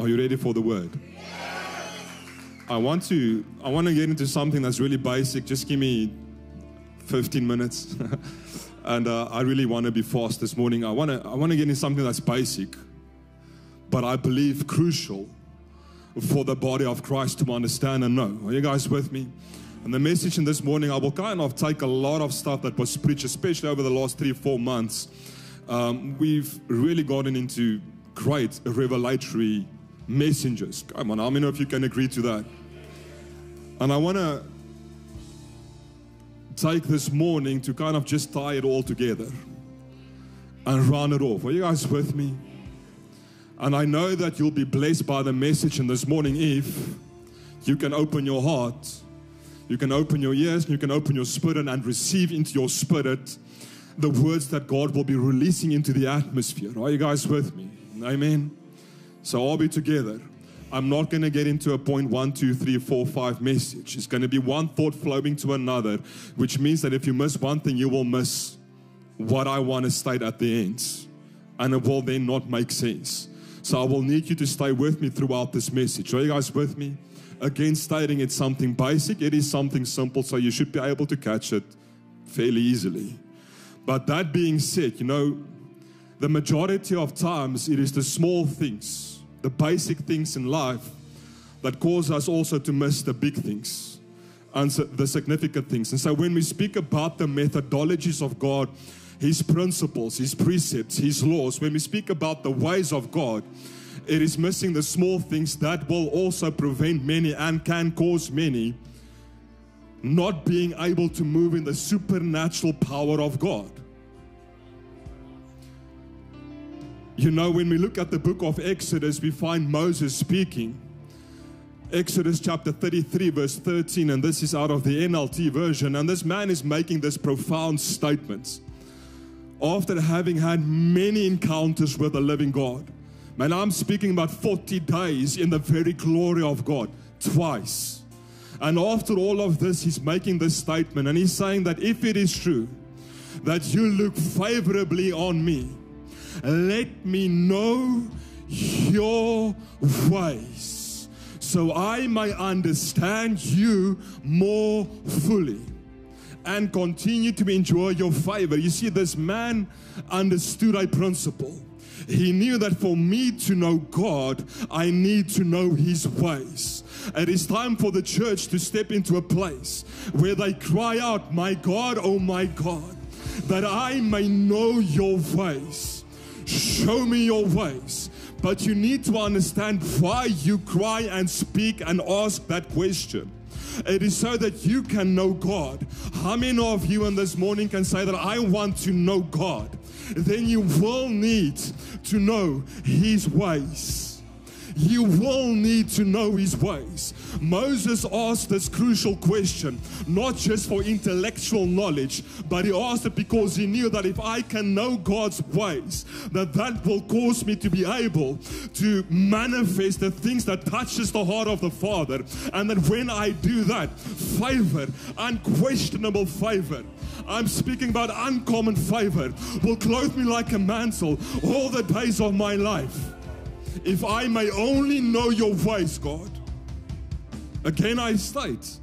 Are you ready for the word? I want to I want to get into something that's really basic. Just give me 15 minutes. and uh, I really want to be fast this morning. I want to I want to get into something that's basic, but I believe crucial for the body of Christ to understand and know. Are you guys with me? And the message in this morning, I will kind of take a lot of stuff that was preached, especially over the last three, four months. Um, we've really gotten into great revelatory messengers. Come on, I mean, if you can agree to that. And I want to take this morning to kind of just tie it all together and run it off. Are you guys with me? And I know that you'll be blessed by the message in this morning if you can open your heart, you can open your ears, you can open your spirit and receive into your spirit the words that God will be releasing into the atmosphere. Are you guys with me? Amen. So I'll be together. I'm not going to get into a point one, two, three, four, five message. It's going to be one thought flowing to another, which means that if you miss one thing, you will miss what I want to state at the end. And it will then not make sense. So I will need you to stay with me throughout this message. Are you guys with me? Again, stating it's something basic, it is something simple, so you should be able to catch it fairly easily. But that being said, you know, the majority of times it is the small things, the basic things in life that cause us also to miss the big things and the significant things. And so when we speak about the methodologies of God, His principles, His precepts, His laws, when we speak about the ways of God, it is missing the small things that will also prevent many and can cause many not being able to move in the supernatural power of God. You know, when we look at the book of Exodus, we find Moses speaking. Exodus chapter 33, verse 13, and this is out of the NLT version. And this man is making this profound statement after having had many encounters with the living God. Man, I'm speaking about 40 days in the very glory of God, twice. And after all of this, he's making this statement, and he's saying that if it is true that you look favorably on me, let me know your ways so I may understand you more fully and continue to enjoy your favor. You see, this man understood a principle. He knew that for me to know God, I need to know His ways. It is time for the church to step into a place where they cry out, My God, oh my God, that I may know your ways. Show me your ways. But you need to understand why you cry and speak and ask that question. It is so that you can know God. How many of you in this morning can say that I want to know God? Then you will need to know His ways you will need to know his ways. Moses asked this crucial question, not just for intellectual knowledge, but he asked it because he knew that if I can know God's ways, that that will cause me to be able to manifest the things that touches the heart of the Father. And that when I do that, favor, unquestionable favor, I'm speaking about uncommon favor, will clothe me like a mantle all the days of my life. If I may only know your ways, God. Again, I state,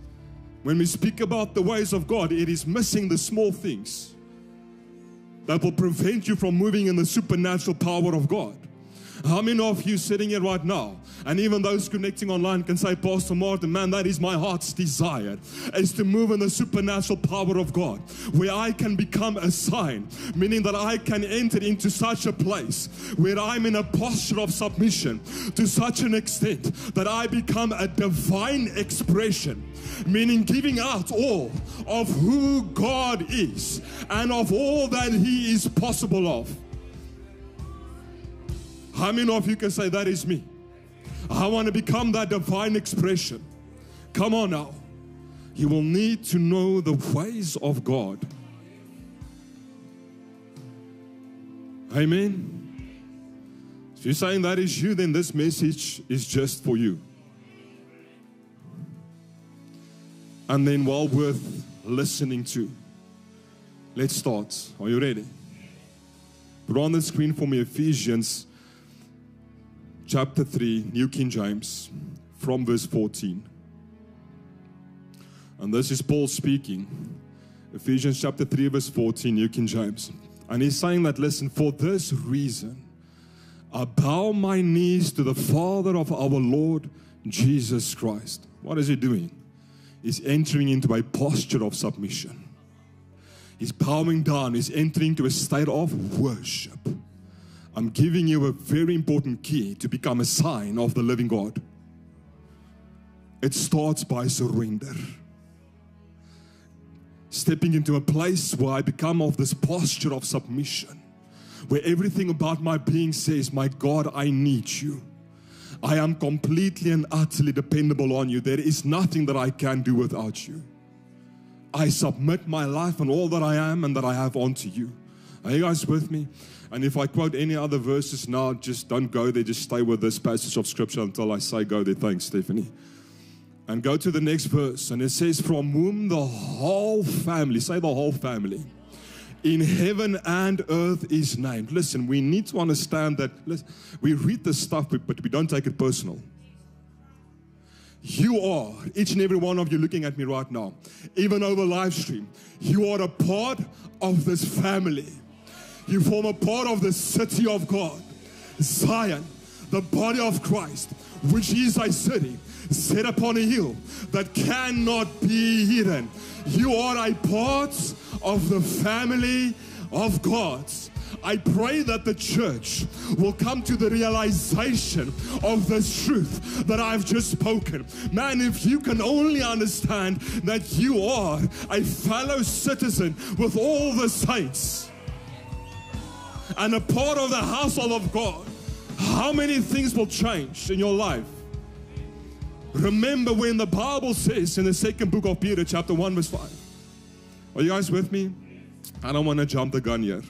when we speak about the ways of God, it is missing the small things that will prevent you from moving in the supernatural power of God. How many of you sitting here right now, and even those connecting online can say, Pastor Martin, man, that is my heart's desire, is to move in the supernatural power of God, where I can become a sign, meaning that I can enter into such a place where I'm in a posture of submission to such an extent that I become a divine expression, meaning giving out all of who God is and of all that He is possible of. How many of you can say, That is me? I want to become that divine expression. Come on now. You will need to know the ways of God. Amen. If you're saying that is you, then this message is just for you. And then, well worth listening to. Let's start. Are you ready? Put on the screen for me Ephesians chapter 3, New King James, from verse 14. And this is Paul speaking. Ephesians chapter 3, verse 14, New King James. And he's saying that, listen, for this reason, I bow my knees to the Father of our Lord Jesus Christ. What is he doing? He's entering into a posture of submission. He's bowing down, he's entering into a state of worship. I'm giving you a very important key to become a sign of the living God. It starts by surrender. Stepping into a place where I become of this posture of submission, where everything about my being says, My God, I need you. I am completely and utterly dependable on you. There is nothing that I can do without you. I submit my life and all that I am and that I have onto you. Are you guys with me? And if I quote any other verses now, just don't go there. Just stay with this passage of scripture until I say go there. Thanks, Stephanie. And go to the next verse. And it says, From whom the whole family, say the whole family, in heaven and earth is named. Listen, we need to understand that listen, we read this stuff, but we don't take it personal. You are, each and every one of you looking at me right now, even over live stream, you are a part of this family. You form a part of the city of God, Zion, the body of Christ, which is a city set upon a hill that cannot be hidden. You are a part of the family of God. I pray that the church will come to the realization of this truth that I've just spoken. Man, if you can only understand that you are a fellow citizen with all the saints and a part of the household of God, how many things will change in your life? Remember when the Bible says in the second book of Peter, chapter 1, verse 5. Are you guys with me? I don't want to jump the gun here.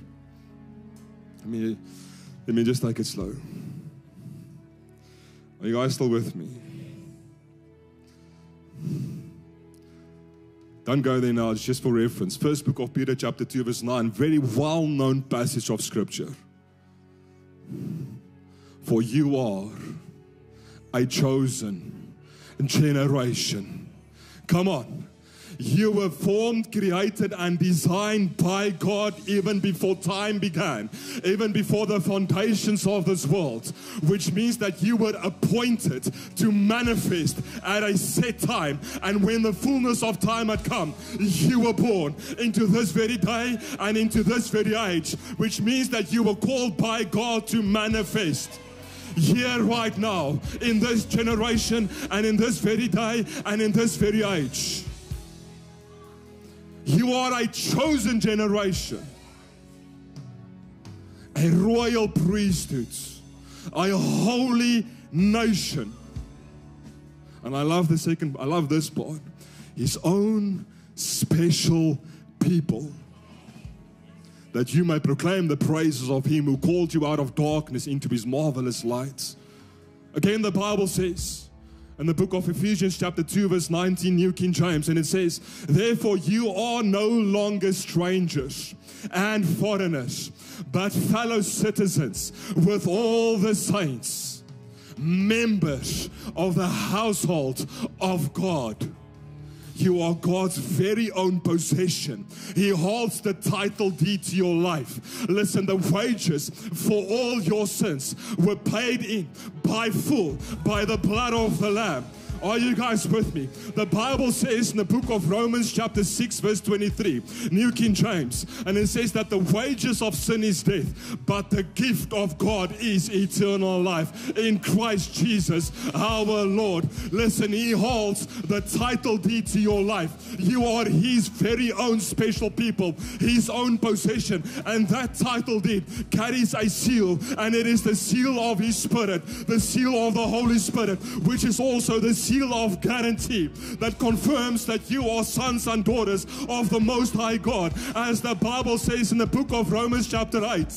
Let me, let me just take it slow. Are you guys still with me? Don't go there now, it's just for reference. First book of Peter, chapter 2, verse 9. Very well known passage of scripture. For you are a chosen generation. Come on. You were formed, created, and designed by God even before time began, even before the foundations of this world, which means that you were appointed to manifest at a set time. And when the fullness of time had come, you were born into this very day and into this very age, which means that you were called by God to manifest here right now in this generation and in this very day and in this very age. You are a chosen generation, a royal priesthood, a holy nation. And I love the second, I love this part. His own special people. That you may proclaim the praises of him who called you out of darkness into his marvelous light. Again, the Bible says, in the book of Ephesians, chapter 2, verse 19, New King James, and it says, Therefore, you are no longer strangers and foreigners, but fellow citizens with all the saints, members of the household of God. You are God's very own possession. He holds the title deed to your life. Listen, the wages for all your sins were paid in by full by the blood of the Lamb. Are you guys with me? The Bible says in the book of Romans, chapter 6, verse 23, New King James, and it says that the wages of sin is death, but the gift of God is eternal life in Christ Jesus our Lord. Listen, He holds the title deed to your life. You are His very own special people, His own possession, and that title deed carries a seal, and it is the seal of His Spirit, the seal of the Holy Spirit, which is also the seal of guarantee that confirms that you are sons and daughters of the Most High God. As the Bible says in the book of Romans, chapter 8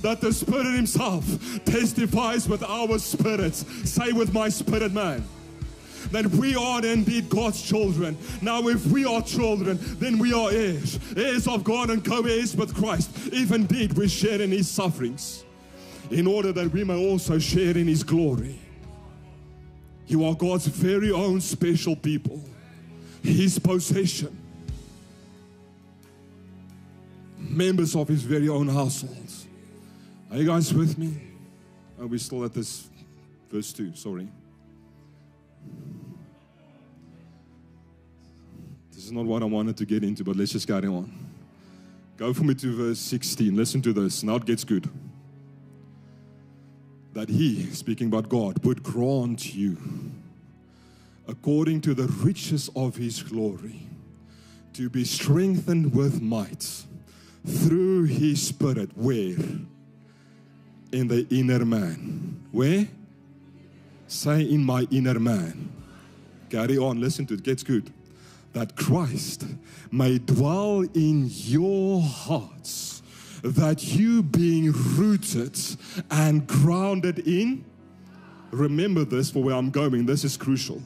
that the Spirit Himself testifies with our spirits. Say with my spirit, man. That we are indeed God's children. Now, if we are children, then we are heirs, heirs of God and co heirs with Christ. If indeed we share in His sufferings in order that we may also share in his glory. You are God's very own special people, his possession, members of his very own households. Are you guys with me? Are we still at this verse 2? Sorry. This is not what I wanted to get into, but let's just carry on. Go for me to verse 16. Listen to this. Now it gets good. That he, speaking about God, would grant you, according to the riches of his glory, to be strengthened with might through his spirit. Where? In the inner man. Where? Say, in my inner man. Carry on. Listen to it. Gets good that Christ may dwell in your hearts, that you being rooted and grounded in, remember this for where I'm going, this is crucial.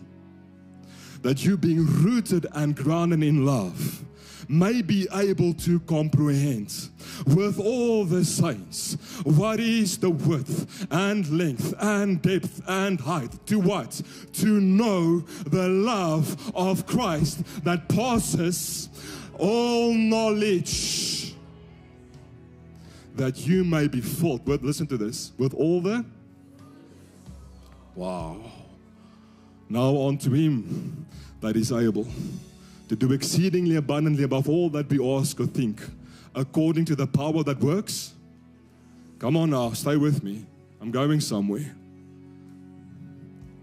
That you being rooted and grounded in love may be able to comprehend with all the saints what is the width and length and depth and height to what to know the love of Christ that passes all knowledge that you may be filled with listen to this with all the wow now unto him that is able to do exceedingly abundantly above all that we ask or think, according to the power that works. Come on now, stay with me. I'm going somewhere.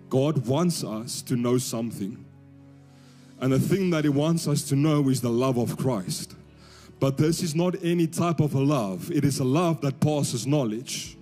God wants us to know something. And the thing that He wants us to know is the love of Christ. But this is not any type of a love, it is a love that passes knowledge.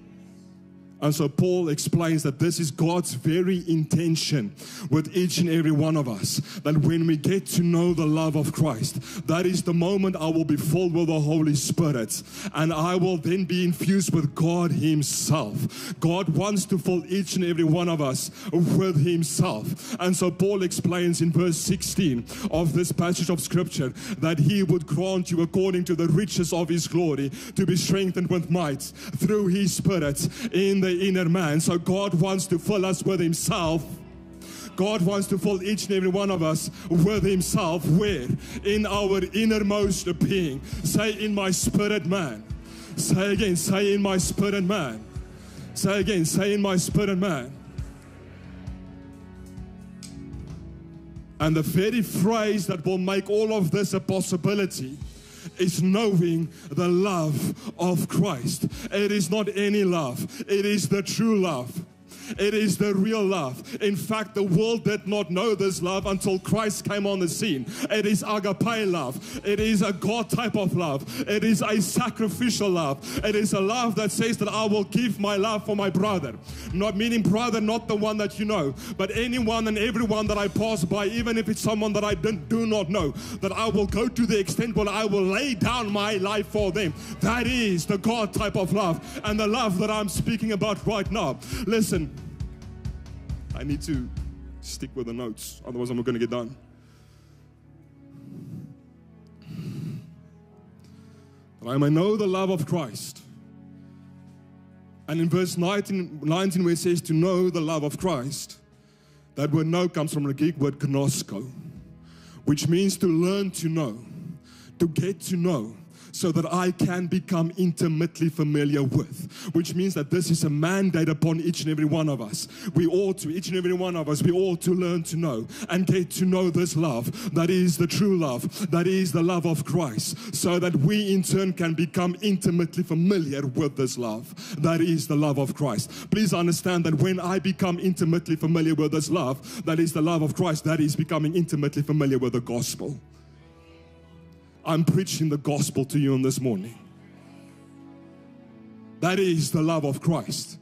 And so Paul explains that this is God's very intention with each and every one of us. That when we get to know the love of Christ, that is the moment I will be filled with the Holy Spirit. And I will then be infused with God Himself. God wants to fill each and every one of us with Himself. And so Paul explains in verse 16 of this passage of Scripture that He would grant you according to the riches of His glory to be strengthened with might through His Spirit in the inner man. So God wants to fill us with Himself. God wants to fill each and every one of us with Himself. Where? In our innermost being. Say, in my spirit man. Say again, say, in my spirit man. Say again, say, in my spirit man. And the very phrase that will make all of this a possibility is knowing the love of Christ. It is not any love, it is the true love. It is the real love. In fact, the world did not know this love until Christ came on the scene. It is agape love. It is a God type of love. It is a sacrificial love. It is a love that says that I will give my love for my brother. Not meaning brother, not the one that you know, but anyone and everyone that I pass by, even if it's someone that I do not know, that I will go to the extent where I will lay down my life for them. That is the God type of love and the love that I'm speaking about right now. Listen, I need to stick with the notes, otherwise, I'm not going to get done. That I may know the love of Christ. And in verse 19, 19, where it says to know the love of Christ, that word know comes from the Greek word ginosko, which means to learn to know, to get to know so that I can become intimately familiar with. Which means that this is a mandate upon each and every one of us. We ought to, each and every one of us, we ought to learn to know and get to know this love that is the true love, that is the love of Christ, so that we in turn can become intimately familiar with this love that is the love of Christ. Please understand that when I become intimately familiar with this love, that is the love of Christ, that is becoming intimately familiar with the gospel. I'm preaching the gospel to you on this morning. That is the love of Christ.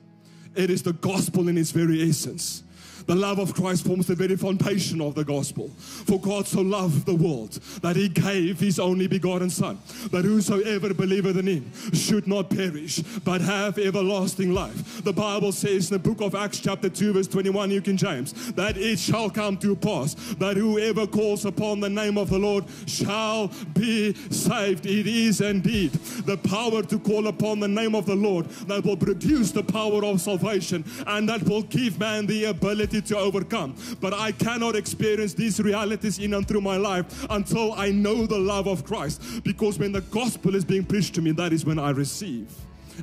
It is the gospel in its very essence The love of Christ forms the very foundation of the gospel. For God so loved the world that he gave his only begotten Son, that whosoever believeth in him should not perish, but have everlasting life. The Bible says in the book of Acts, chapter 2, verse 21, New King James, that it shall come to pass that whoever calls upon the name of the Lord shall be saved. It is indeed the power to call upon the name of the Lord that will produce the power of salvation and that will give man the ability to overcome. But I cannot experience these realities in and through my life until I know the love of Christ. Because when the gospel is being preached to me, that is when I receive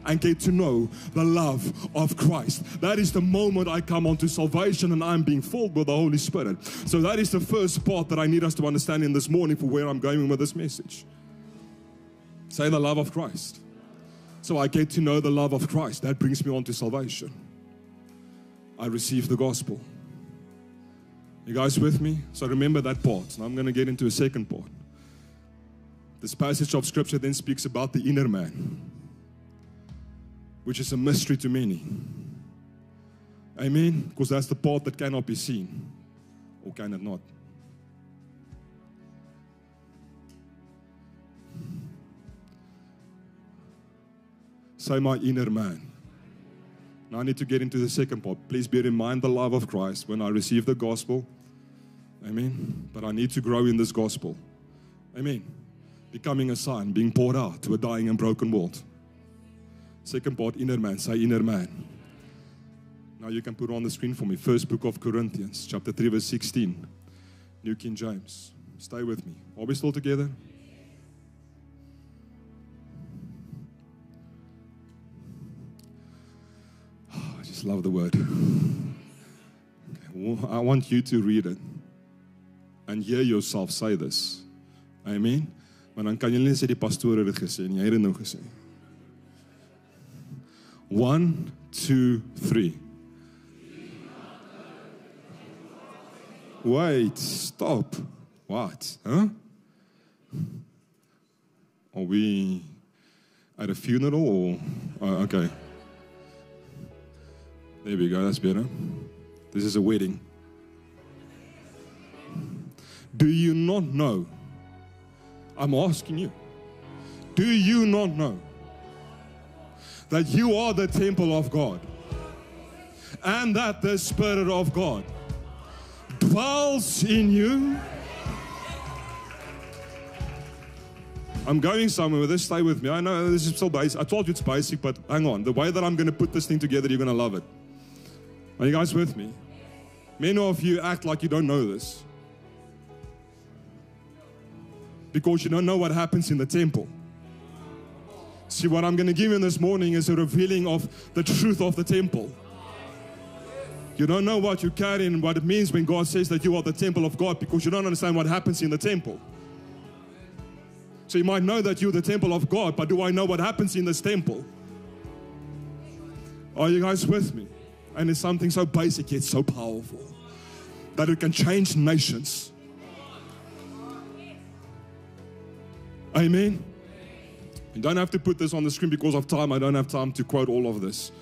and get to know the love of Christ. That is the moment I come onto salvation and I'm being filled with the Holy Spirit. So that is the first part that I need us to understand in this morning for where I'm going with this message. Say the love of Christ. So I get to know the love of Christ. That brings me on to salvation. I receive the gospel. You guys with me? So remember that part. Now I'm going to get into a second part. This passage of scripture then speaks about the inner man, which is a mystery to many. Amen? Because that's the part that cannot be seen, or can it not? Say, my inner man. Now I need to get into the second part. Please bear in mind the love of Christ when I receive the gospel. Amen. But I need to grow in this gospel. Amen. Becoming a son, being poured out to a dying and broken world. Second part, inner man. Say inner man. Now you can put on the screen for me. First book of Corinthians, chapter 3, verse 16. New King James. Stay with me. Are we still together? Love the word. I want you to read it and hear yourself say this. Amen. Maar dan kan jy net sê die pastoor het dit gesê en jy het dit nou gesê. 1 2 3 Wait, stop. What? Huh? Are we at a funeral or oh, okay. There we go. That's better. This is a wedding. Do you not know? I'm asking you. Do you not know that you are the temple of God and that the Spirit of God dwells in you? I'm going somewhere with this. Stay with me. I know this is still basic. I told you it's basic, but hang on. The way that I'm going to put this thing together, you're going to love it. Are you guys with me? Many of you act like you don't know this because you don't know what happens in the temple. See, what I'm going to give you this morning is a revealing of the truth of the temple. You don't know what you carry and what it means when God says that you are the temple of God because you don't understand what happens in the temple. So you might know that you're the temple of God, but do I know what happens in this temple? Are you guys with me? And it's something so basic yet so powerful that it can change nations. Amen. You don't have to put this on the screen because of time. I don't have time to quote all of this.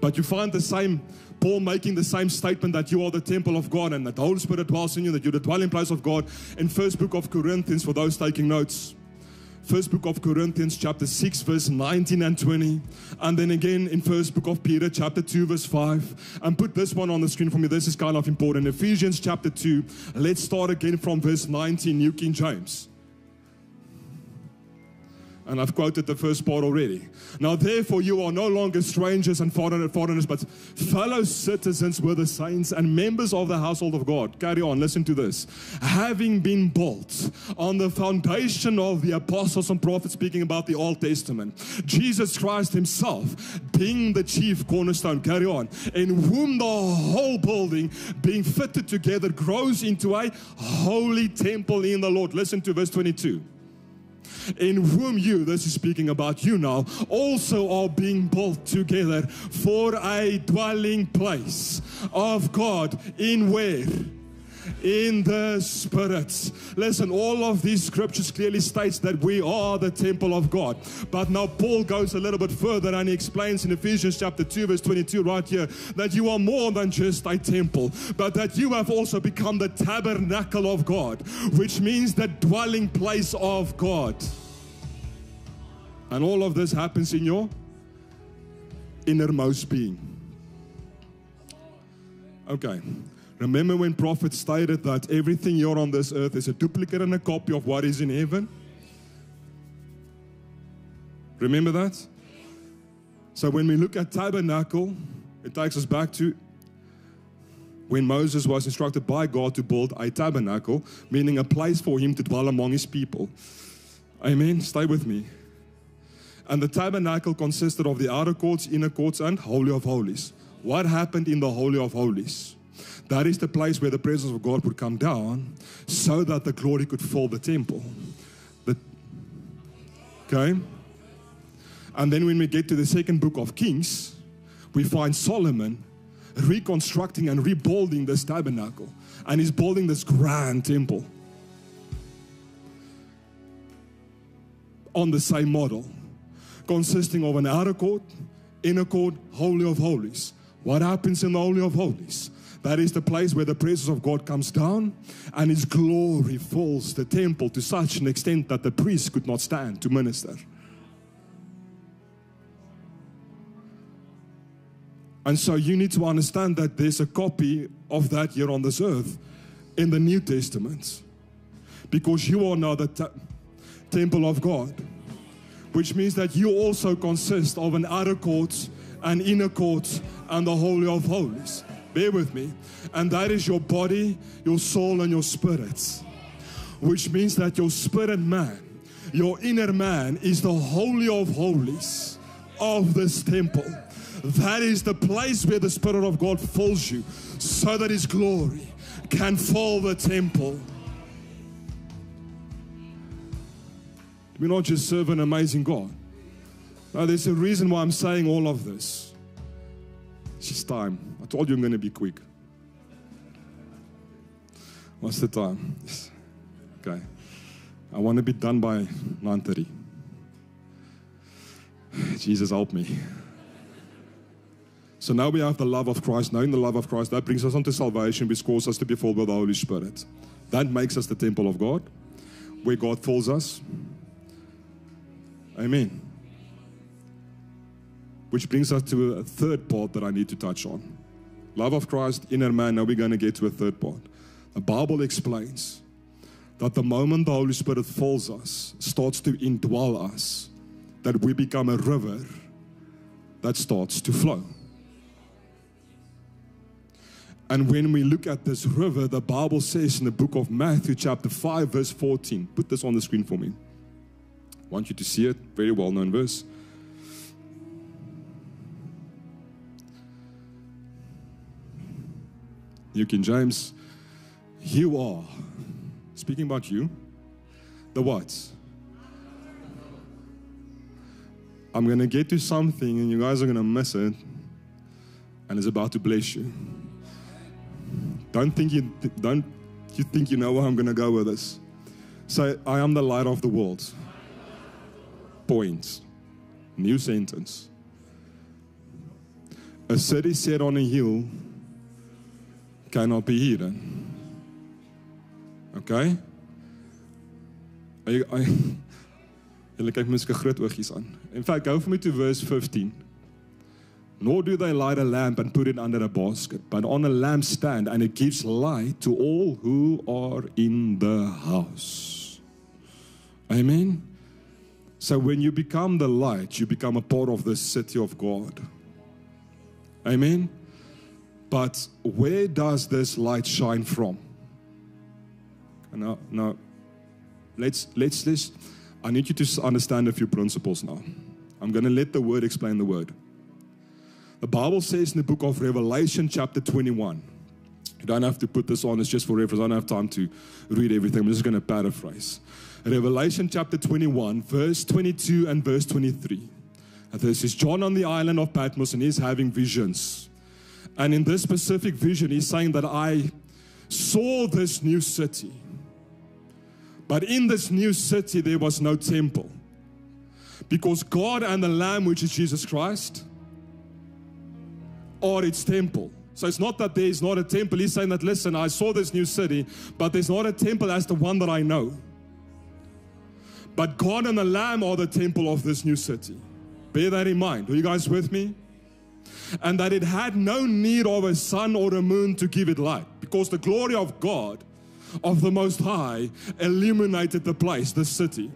But you find the same Paul making the same statement that you are the temple of God and that the Holy Spirit dwells in you, that you're the dwelling place of God in first book of Corinthians for those taking notes. First book of Corinthians, chapter 6, verse 19 and 20. And then again in first book of Peter, chapter 2, verse 5. And put this one on the screen for me. This is kind of important. Ephesians chapter 2. Let's start again from verse 19, New King James. And I've quoted the first part already. Now, therefore, you are no longer strangers and foreigners, but fellow citizens with the saints and members of the household of God. Carry on, listen to this. Having been built on the foundation of the apostles and prophets, speaking about the Old Testament, Jesus Christ Himself being the chief cornerstone. Carry on. In whom the whole building, being fitted together, grows into a holy temple in the Lord. Listen to verse 22 in whom you, this is speaking about you now, also are being built together for a dwelling place of God in where? In the spirit. Listen, all of these scriptures clearly states that we are the temple of God. But now Paul goes a little bit further and he explains in Ephesians chapter 2 verse 22 right here that you are more than just a temple, but that you have also become the tabernacle of God, which means the dwelling place of God. And all of this happens in your innermost being. Okay. Remember when prophets stated that everything you're on this earth is a duplicate and a copy of what is in heaven? Remember that? So when we look at tabernacle, it takes us back to when Moses was instructed by God to build a tabernacle, meaning a place for him to dwell among his people. Amen. Stay with me. And the tabernacle consisted of the outer courts, inner courts, and Holy of Holies. What happened in the Holy of Holies? That is the place where the presence of God would come down so that the glory could fill the temple. The, okay? And then when we get to the second book of Kings, we find Solomon reconstructing and rebuilding this tabernacle. And he's building this grand temple on the same model, consisting of an outer court, inner court, holy of holies. What happens in the holy of holies? That is the place where the presence of God comes down and His glory fills the temple to such an extent that the priest could not stand to minister. And so you need to understand that there's a copy of that here on this earth in the New Testament. Because you are now the te- temple of God, which means that you also consist of an outer court, an inner court, and the Holy of Holies. Bear with me. And that is your body, your soul, and your spirit. Which means that your spirit man, your inner man, is the Holy of Holies of this temple. That is the place where the Spirit of God fills you so that His glory can fill the temple. We not just serve an amazing God. Now, there's a reason why I'm saying all of this. It's just time. Told you I'm going to be quick. What's the time? Okay. I want to be done by 9:30. Jesus help me. So now we have the love of Christ, knowing the love of Christ. That brings us unto salvation, which causes us to be filled with the Holy Spirit. That makes us the temple of God, where God fills us. Amen. Which brings us to a third part that I need to touch on. Love of Christ, inner man. Now we're going to get to a third part. The Bible explains that the moment the Holy Spirit fills us, starts to indwell us, that we become a river that starts to flow. And when we look at this river, the Bible says in the book of Matthew, chapter 5, verse 14, put this on the screen for me. I want you to see it, very well known verse. New King James, you are, speaking about you, the what? I'm going to get to something and you guys are going to miss it, and it's about to bless you. Don't think you don't you think you know where I'm going to go with this. So I am the light of the world. Point. New sentence. A city set on a hill cannot be hidden. Okay? I I Julle kyk mens groot oogies aan. In fact, go for me to verse 15. Nor do they light a lamp and put it under a basket, but on a lampstand, and it gives light to all who are in the house. Amen. So when you become the light, you become a part of the city of God. Amen. But where does this light shine from? Now, now let's let's let's I need you to understand a few principles now. I'm going to let the word explain the word. The Bible says in the book of Revelation, chapter 21. You don't have to put this on, it's just for reference. I don't have time to read everything. I'm just going to paraphrase. Revelation chapter 21, verse 22 and verse 23. And this is John on the island of Patmos and he's having visions. And in this specific vision, he's saying that I saw this new city. But in this new city, there was no temple. Because God and the Lamb, which is Jesus Christ, are its temple. So it's not that there is not a temple. He's saying that, listen, I saw this new city, but there's not a temple as the one that I know. But God and the Lamb are the temple of this new city. Bear that in mind. Are you guys with me? And that it had no need of a sun or a moon to give it light, because the glory of God, of the Most High, illuminated the place, the city.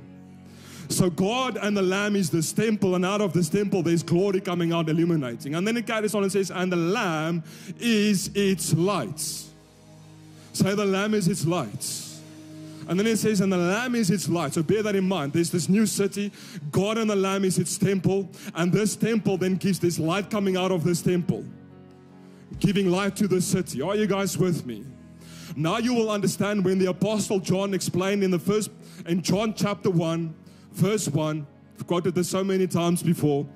So God and the Lamb is this temple, and out of this temple there's glory coming out, illuminating. And then it carries on and says, and the Lamb is its light. Say the Lamb is its light. And then it says, and the Lamb is its light. So bear that in mind. There's this new city. God and the Lamb is its temple. And this temple then gives this light coming out of this temple, giving light to the city. Are you guys with me? Now you will understand when the Apostle John explained in the first, in John chapter 1, verse 1, I've quoted this so many times before.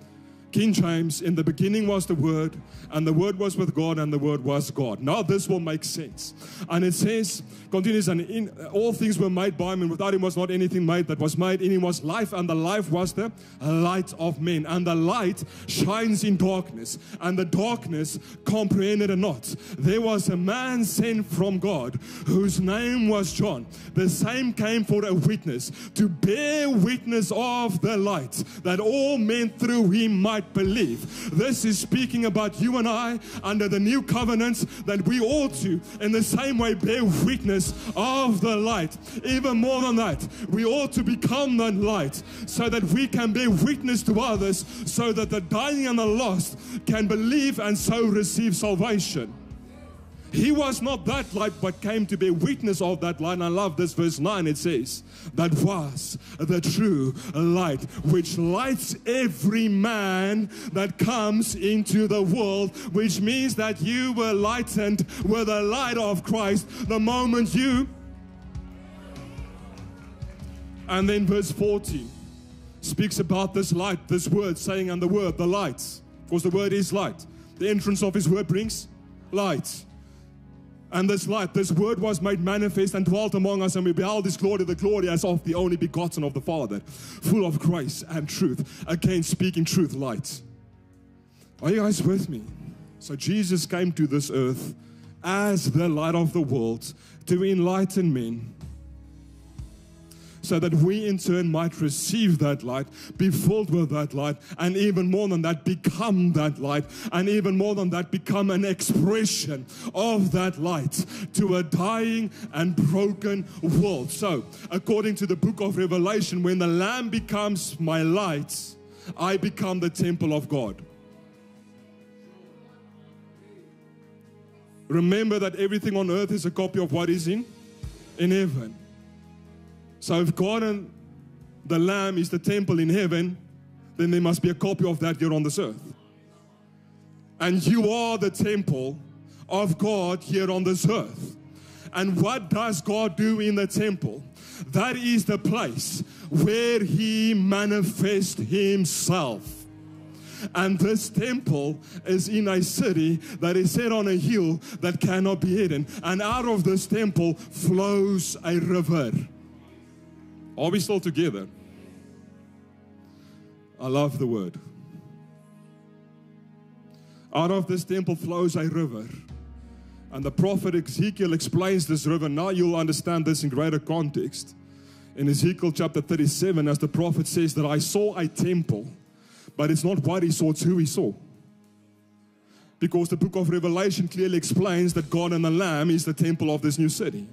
King James, in the beginning was the Word, and the Word was with God, and the Word was God. Now this will make sense. And it says, continues, and in, all things were made by him, and without him was not anything made that was made. In him was life, and the life was the light of men. And the light shines in darkness, and the darkness comprehended it not. There was a man sent from God, whose name was John. The same came for a witness, to bear witness of the light, that all men through him might might believe. This is speaking about you and I under the new covenant that we ought to, in the same way, bear witness of the light. Even more than that, we ought to become that light so that we can bear witness to others so that the dying and the lost can believe and so receive salvation. He was not that light, but came to be witness of that light. And I love this verse 9. It says, That was the true light, which lights every man that comes into the world, which means that you were lightened with the light of Christ the moment you. And then verse 14 speaks about this light, this word, saying, And the word, the light, because the word is light. The entrance of his word brings light. And this light, this word was made manifest and dwelt among us, and we beheld his glory, the glory as of the only begotten of the Father, full of grace and truth. Again, speaking truth, light. Are you guys with me? So Jesus came to this earth as the light of the world to enlighten men so that we in turn might receive that light, be filled with that light, and even more than that, become that light, and even more than that, become an expression of that light to a dying and broken world. So, according to the book of Revelation, when the Lamb becomes my light, I become the temple of God. Remember that everything on earth is a copy of what is in in heaven. So if God and the Lamb is the temple in heaven, then there must be a copy of that here on this earth. And you are the temple of God here on this earth. And what does God do in the temple? That is the place where He manifests Himself. And this temple is in a city that is set on a hill that cannot be hidden. And out of this temple flows a river. Are we still together? I love the word. Out of this temple flows a river. And the prophet Ezekiel explains this river. Now you'll understand this in greater context. In Ezekiel chapter 37, as the prophet says, that I saw a temple, but it's not what he saw, it's who he saw. Because the book of Revelation clearly explains that God and the Lamb is the temple of this new city.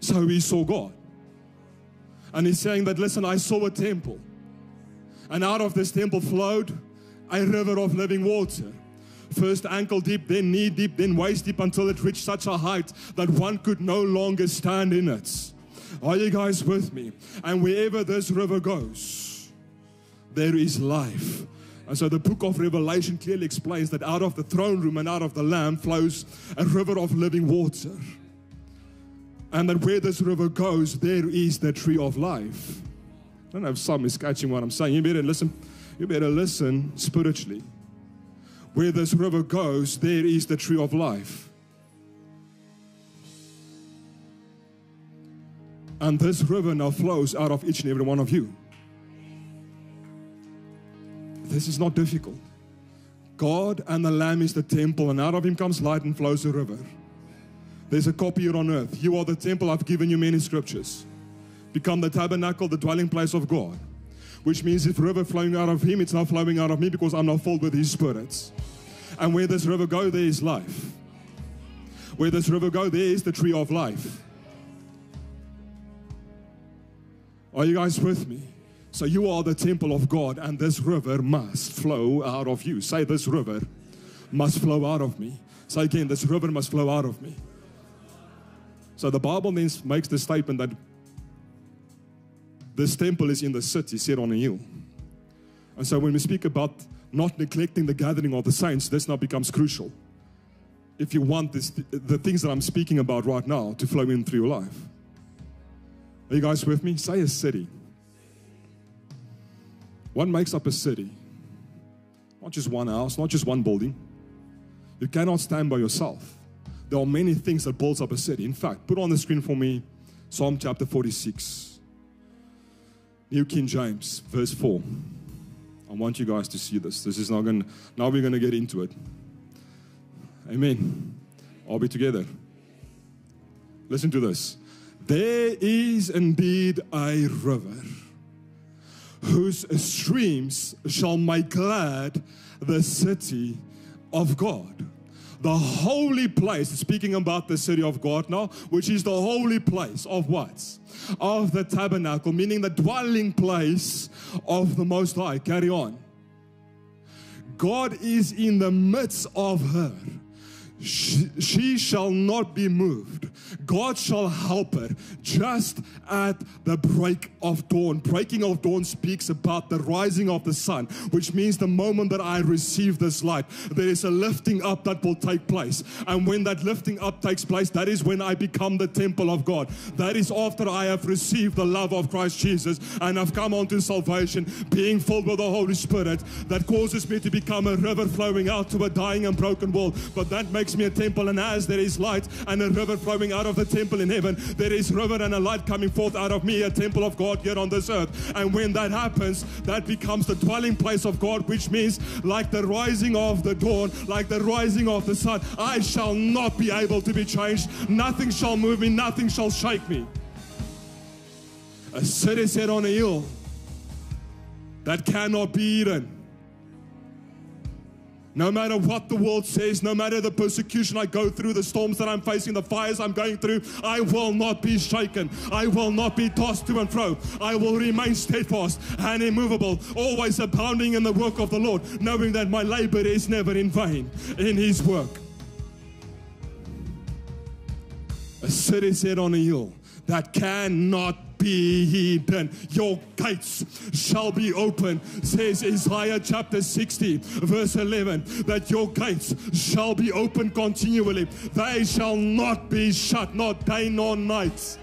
So he saw God. And he's saying that, listen, I saw a temple. And out of this temple flowed a river of living water. First ankle deep, then knee deep, then waist deep until it reached such a height that one could no longer stand in it. Are you guys with me? And wherever this river goes, there is life. And so the book of Revelation clearly explains that out of the throne room and out of the Lamb flows a river of living water. And that where this river goes, there is the tree of life. I don't know if some is catching what I'm saying. You better listen. You better listen spiritually. Where this river goes, there is the tree of life. And this river now flows out of each and every one of you. This is not difficult. God and the Lamb is the temple, and out of him comes light and flows a river. There's a copy here on earth. You are the temple, I've given you many scriptures. Become the tabernacle, the dwelling place of God. Which means if river flowing out of him, it's not flowing out of me because I'm not filled with his spirits. And where this river go, there is life. Where this river go, there is the tree of life. Are you guys with me? So you are the temple of God, and this river must flow out of you. Say, This river must flow out of me. Say again, This river must flow out of me. So the Bible then makes the statement that this temple is in the city, set on a hill. And so when we speak about not neglecting the gathering of the saints, this now becomes crucial. If you want this, the things that I'm speaking about right now to flow in through your life. Are you guys with me? Say a city. What makes up a city? Not just one house, not just one building. You cannot stand by yourself. There are many things that builds up a city. In fact, put on the screen for me Psalm chapter 46. New King James, verse 4. I want you guys to see this. This is not going now we're going to get into it. Amen. Are we together? Listen to this. There is indeed a river whose streams shall make glad the city of God. The holy place, speaking about the city of God now, which is the holy place of what? Of the tabernacle, meaning the dwelling place of the Most High. Carry on. God is in the midst of her she, shall not be moved. God shall help her just at the break of dawn. Breaking of dawn speaks about the rising of the sun, which means the moment that I receive this light, there is a lifting up that will take place. And when that lifting up takes place, that is when I become the temple of God. That is after I have received the love of Christ Jesus and I've come onto salvation, being filled with the Holy Spirit, that causes me to become a river flowing out to a dying and broken world. But that makes makes me a temple, and as there is light and a river flowing out of the temple in heaven, there is river and a light coming forth out of me, a temple of God here on this earth. And when that happens, that becomes the dwelling place of God, which means like the rising of the dawn, like the rising of the sun, I shall not be able to be changed. Nothing shall move me, nothing shall shake me. A city set on a hill that cannot be eaten no matter what the world says, no matter the persecution I go through, the storms that I'm facing, the fires I'm going through, I will not be shaken. I will not be tossed to and fro. I will remain steadfast and immovable, always abounding in the work of the Lord, knowing that my labor is never in vain in His work. A city set on a hill that cannot be hidden. Your gates shall be open, says Isaiah chapter 60, verse 11, that your gates shall be open continually. They shall not be shut, not day nor night.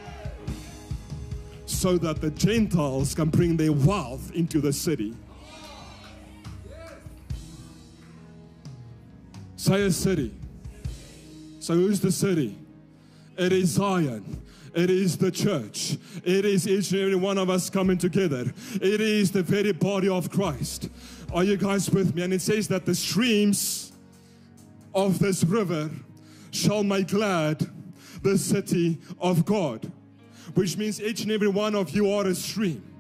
So that the Gentiles can bring their wealth into the city. Say a city. So who's the city? It is Zion. It is the church. It is each and every one of us coming together. It is the very body of Christ. Are you guys with me? And it says that the streams of this river shall make glad the city of God, which means each and every one of you are a stream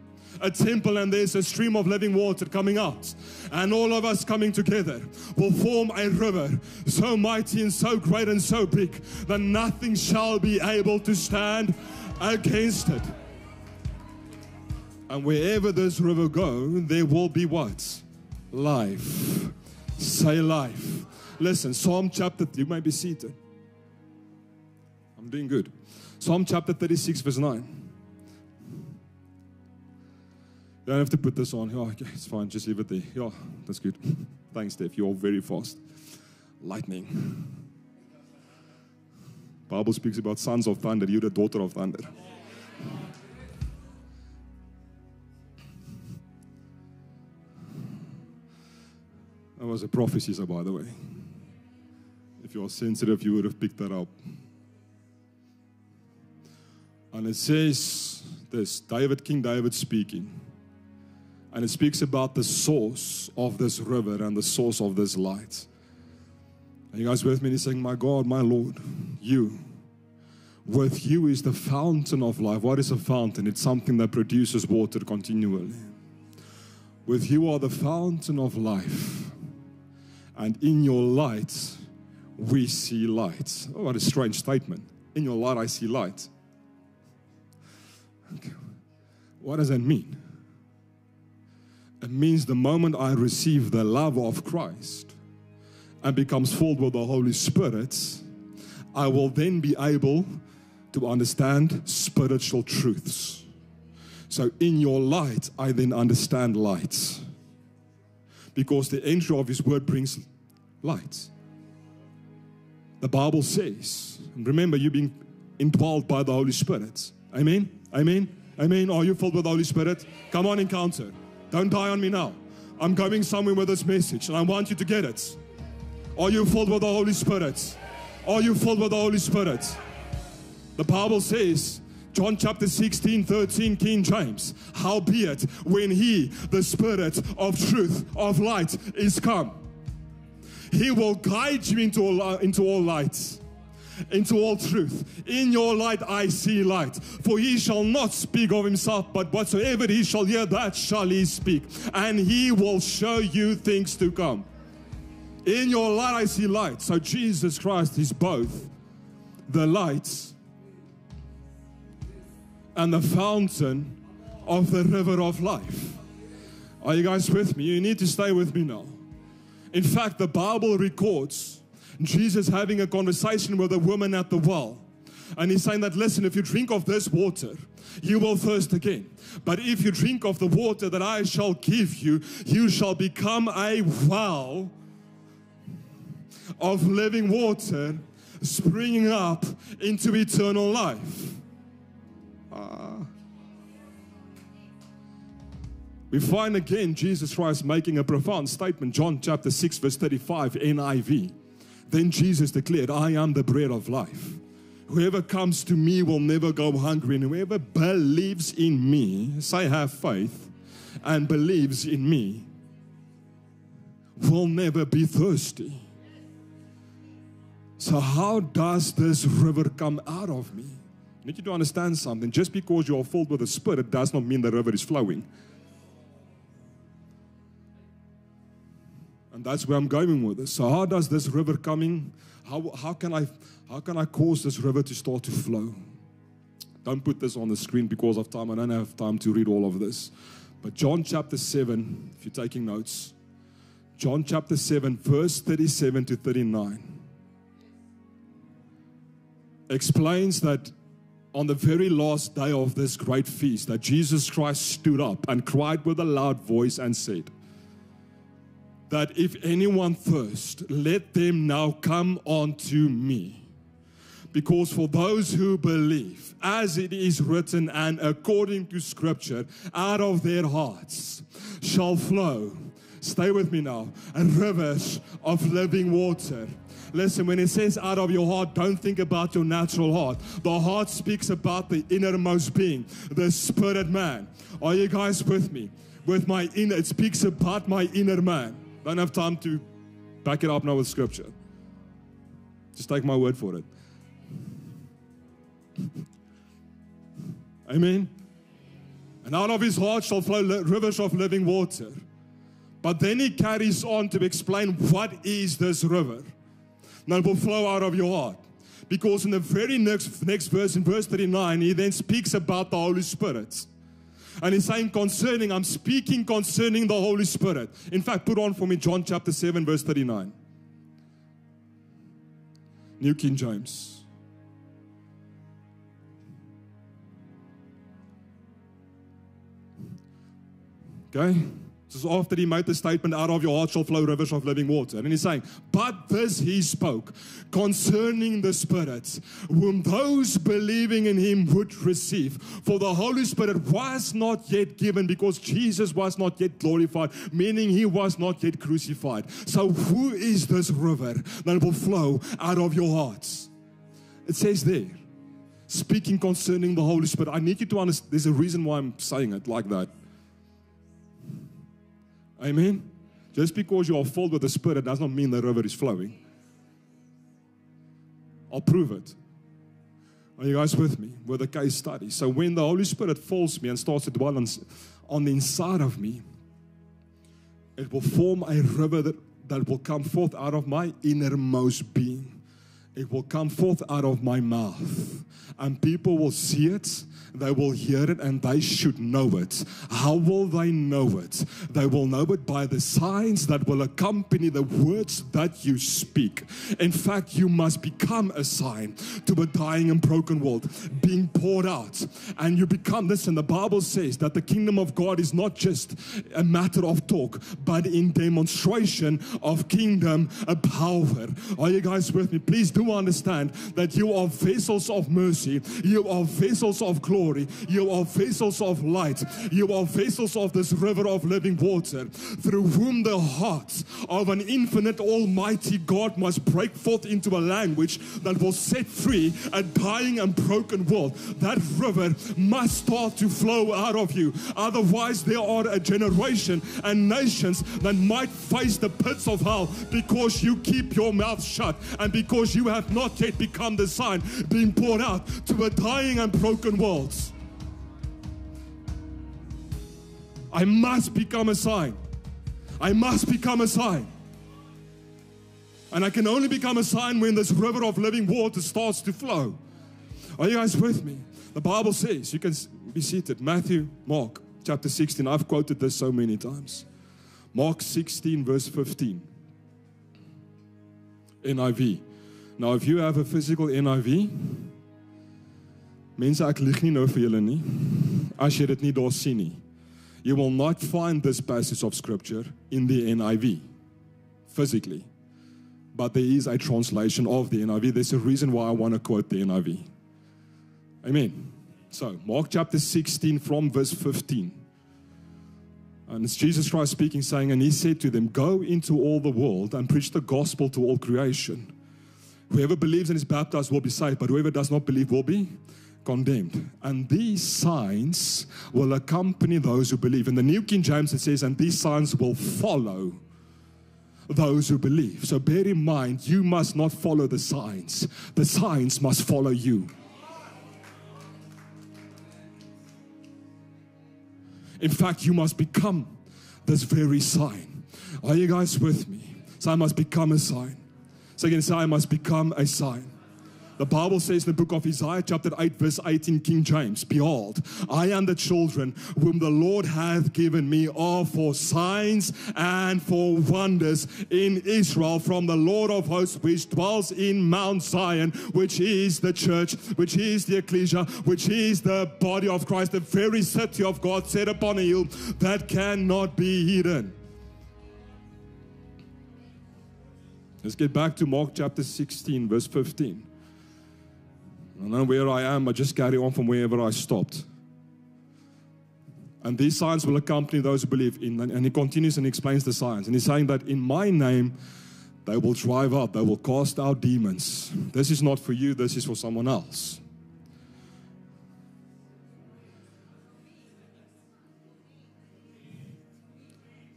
a temple and there's a stream of living water coming out. And all of us coming together will form a river so mighty and so great and so big that nothing shall be able to stand against it. And wherever this river go, there will be what? Life. Say life. Listen, Psalm chapter, you may be seated. I'm doing good. Psalm chapter 36, verse 9. Don't have to put this on. Oh, okay, it's fine. Just leave it there. Yeah, that's good. Thanks, Steph. You're very fast. Lightning. Bible speaks about sons of thunder. You're the daughter of thunder. That was a prophecy, so by the way. If you're sensitive, you would have picked that up. And it says this David, King David speaking. And it speaks about the source of this river and the source of this light. And you guys with me? He's saying, My God, my Lord, you. With you is the fountain of life. What is a fountain? It's something that produces water continually. With you are the fountain of life. And in your light, we see light. Oh, what a strange statement. In your light, I see light. Okay. What does that mean? It means the moment I receive the love of Christ and becomes filled with the Holy Spirit, I will then be able to understand spiritual truths. So, in your light, I then understand light. Because the entry of His word brings light. The Bible says, remember, you're being indwelled by the Holy Spirit. Amen? Amen? Amen? Are you filled with the Holy Spirit? Come on, encounter. Don't die on me now. I'm going somewhere with this message, and I want you to get it. Are you filled with the Holy Spirit? Are you filled with the Holy Spirit? The Bible says, John chapter 16, 13, King James, howbeit when he, the Spirit of truth, of light, is come, he will guide you into all, into all light, into all truth. In your light I see light. For he shall not speak of himself, but whatsoever he shall hear, that shall he speak. And he will show you things to come. In your light I see light. So Jesus Christ is both the light and the fountain of the river of life. Are you guys with me? You need to stay with me now. In fact, the Bible records Jesus having a conversation with a woman at the well. And he's saying that, listen, if you drink of this water, you will thirst again. But if you drink of the water that I shall give you, you shall become a well of living water springing up into eternal life. Uh, we find again Jesus Christ making a profound statement, John chapter 6, verse 35, NIV. Then Jesus declared, I am the bread of life. Whoever comes to me will never go hungry, and whoever believes in me, say, have faith, and believes in me, will never be thirsty. So, how does this river come out of me? I need you to understand something. Just because you are filled with the Spirit does not mean the river is flowing. And that's where I'm going with this. So how does this river coming? How, how can I how can I cause this river to start to flow? Don't put this on the screen because of time. I don't have time to read all of this. But John chapter 7, if you're taking notes, John chapter 7, verse 37 to 39, explains that on the very last day of this great feast, that Jesus Christ stood up and cried with a loud voice and said, that if anyone thirst, let them now come unto me. Because for those who believe, as it is written and according to scripture, out of their hearts shall flow, stay with me now, and rivers of living water. Listen, when it says out of your heart, don't think about your natural heart. The heart speaks about the innermost being, the spirit man. Are you guys with me? With my inner, it speaks about my inner man. Don't have time to back it up now with scripture. Just take my word for it. Amen. And out of his heart shall flow rivers of living water. But then he carries on to explain what is this river. It will flow out of your heart. Because in the very next, next verse, in verse 39, he then speaks about the Holy Spirit. And he's saying concerning, I'm speaking concerning the Holy Spirit. In fact, put on for me John chapter 7, verse 39. New King James. Okay? This is after he made the statement, out of your heart shall flow rivers of living water. And he's saying, But this he spoke concerning the Spirit, whom those believing in him would receive. For the Holy Spirit was not yet given because Jesus was not yet glorified, meaning he was not yet crucified. So, who is this river that will flow out of your hearts? It says there, speaking concerning the Holy Spirit. I need you to understand there's a reason why I'm saying it like that. Amen. Just because you are filled with the Spirit does not mean the river is flowing. I'll prove it. Are you guys with me? With a case study. So when the Holy Spirit fills me and starts to dwell on, on the inside of me, it will form a river that, that will come forth out of my innermost being. It will come forth out of my mouth. And people will see it they will hear it and they should know it. How will they know it? They will know it by the signs that will accompany the words that you speak. In fact, you must become a sign to a dying and broken world, being poured out. And you become and the Bible says that the kingdom of God is not just a matter of talk, but in demonstration of kingdom power. Are you guys with me? Please do understand that you are vessels of mercy, you are vessels of glory glory. You are vessels of light. You are vessels of this river of living water, through whom the heart of an infinite almighty God must break forth into a language that will set free a dying and broken world. That river must start to flow out of you. Otherwise, there are a generation and nations that might face the pits of hell because you keep your mouth shut and because you have not yet become the sign being poured out to a dying and broken world. I must become a sign. I must become a sign. And I can only become a sign when this river of living water starts to flow. Are you guys with me? The Bible says, you can be seated. Matthew, Mark, chapter 16. I've quoted this so many times. Mark 16, verse 15. NIV. Now, if you have a physical NIV, mense ek lieg nie nou vir julle nie. As jy dit nie daar sien nie. You will not find this passage of scripture in the NIV physically. But there is a translation of the NIV. There's a reason why I want to quote the NIV. Amen. So, Mark chapter 16 from verse 15. And it's Jesus Christ speaking, saying, And he said to them, Go into all the world and preach the gospel to all creation. Whoever believes and is baptized will be saved, but whoever does not believe will be condemned. And these signs will accompany those who believe. In the New King James, it says, and these signs will follow those who believe. So bear in mind, you must not follow the signs, the signs must follow you. In fact, you must become this very sign. Are you guys with me? So I must become a sign. So again, say I must become a sign. The Bible says in the book of Isaiah, chapter 8, verse 18, King James, Behold, I am the children whom the Lord hath given me are for signs and for wonders in Israel from the Lord of hosts, which dwells in Mount Zion, which is the church, which is the ecclesia, which is the body of Christ, the very city of God set upon a hill that cannot be hidden. Let's get back to Mark chapter 16, verse 15. I know where I am, I just carry on from wherever I stopped. And these signs will accompany those who believe in. And he continues and explains the signs. And he's saying that in my name, they will drive out, they will cast out demons. This is not for you, this is for someone else.